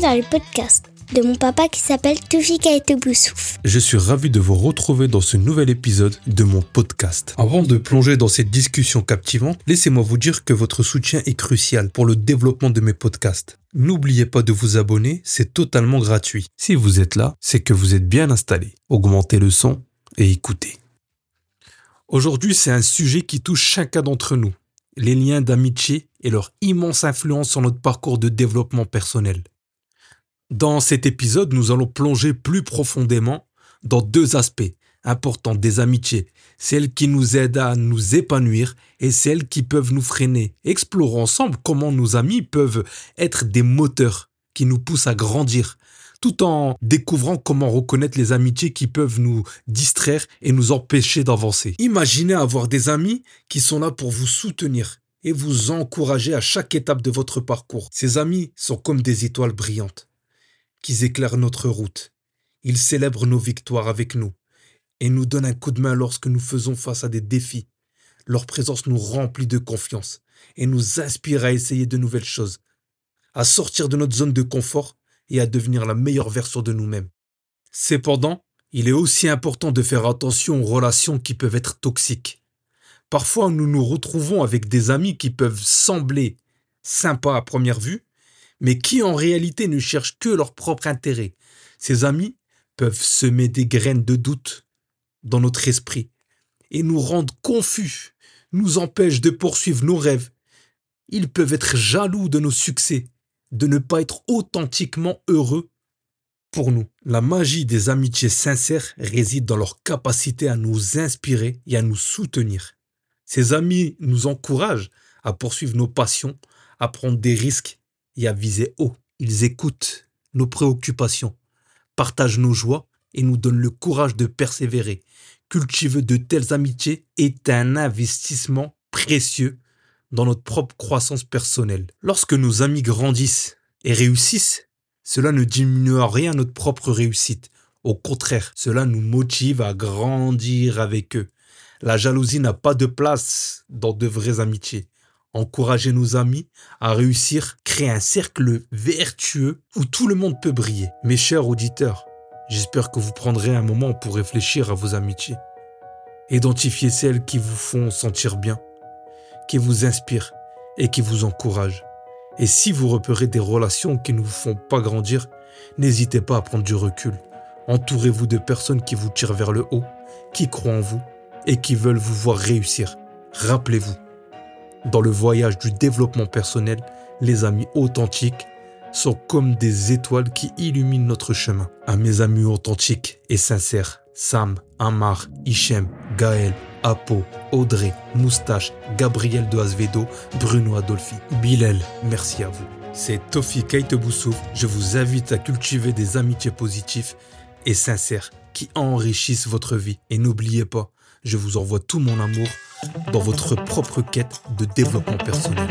sur le podcast de mon papa qui s'appelle Toufika et Boussouf. Je suis ravi de vous retrouver dans ce nouvel épisode de mon podcast. Avant de plonger dans cette discussion captivante, laissez-moi vous dire que votre soutien est crucial pour le développement de mes podcasts. N'oubliez pas de vous abonner, c'est totalement gratuit. Si vous êtes là, c'est que vous êtes bien installé. Augmentez le son et écoutez. Aujourd'hui, c'est un sujet qui touche chacun d'entre nous, les liens d'amitié et leur immense influence sur notre parcours de développement personnel. Dans cet épisode, nous allons plonger plus profondément dans deux aspects importants des amitiés, celles qui nous aident à nous épanouir et celles qui peuvent nous freiner. Explorons ensemble comment nos amis peuvent être des moteurs qui nous poussent à grandir, tout en découvrant comment reconnaître les amitiés qui peuvent nous distraire et nous empêcher d'avancer. Imaginez avoir des amis qui sont là pour vous soutenir et vous encourager à chaque étape de votre parcours. Ces amis sont comme des étoiles brillantes qui éclairent notre route. Ils célèbrent nos victoires avec nous et nous donnent un coup de main lorsque nous faisons face à des défis. Leur présence nous remplit de confiance et nous inspire à essayer de nouvelles choses, à sortir de notre zone de confort et à devenir la meilleure version de nous-mêmes. Cependant, il est aussi important de faire attention aux relations qui peuvent être toxiques. Parfois, nous nous retrouvons avec des amis qui peuvent sembler sympas à première vue, mais qui en réalité ne cherchent que leur propre intérêt? Ces amis peuvent semer des graines de doute dans notre esprit et nous rendre confus, nous empêchent de poursuivre nos rêves. Ils peuvent être jaloux de nos succès, de ne pas être authentiquement heureux pour nous. La magie des amitiés sincères réside dans leur capacité à nous inspirer et à nous soutenir. Ces amis nous encouragent à poursuivre nos passions, à prendre des risques et à viser haut. Ils écoutent nos préoccupations, partagent nos joies et nous donnent le courage de persévérer. Cultiver de telles amitiés est un investissement précieux dans notre propre croissance personnelle. Lorsque nos amis grandissent et réussissent, cela ne diminue en rien notre propre réussite. Au contraire, cela nous motive à grandir avec eux. La jalousie n'a pas de place dans de vraies amitiés. Encourager nos amis à réussir crée un cercle vertueux où tout le monde peut briller. Mes chers auditeurs, j'espère que vous prendrez un moment pour réfléchir à vos amitiés. Identifiez celles qui vous font sentir bien, qui vous inspirent et qui vous encouragent. Et si vous repérez des relations qui ne vous font pas grandir, n'hésitez pas à prendre du recul. Entourez-vous de personnes qui vous tirent vers le haut, qui croient en vous et qui veulent vous voir réussir. Rappelez-vous, dans le voyage du développement personnel, les amis authentiques sont comme des étoiles qui illuminent notre chemin. À mes amis authentiques et sincères, Sam, Amar, Hichem, Gaël, Apo, Audrey, Moustache, Gabriel de Asvedo, Bruno Adolfi, Bilal, merci à vous. C'est Tofi Kaiteboussouf. Je vous invite à cultiver des amitiés positives et sincères qui enrichissent votre vie. Et n'oubliez pas, je vous envoie tout mon amour dans votre propre quête de développement personnel.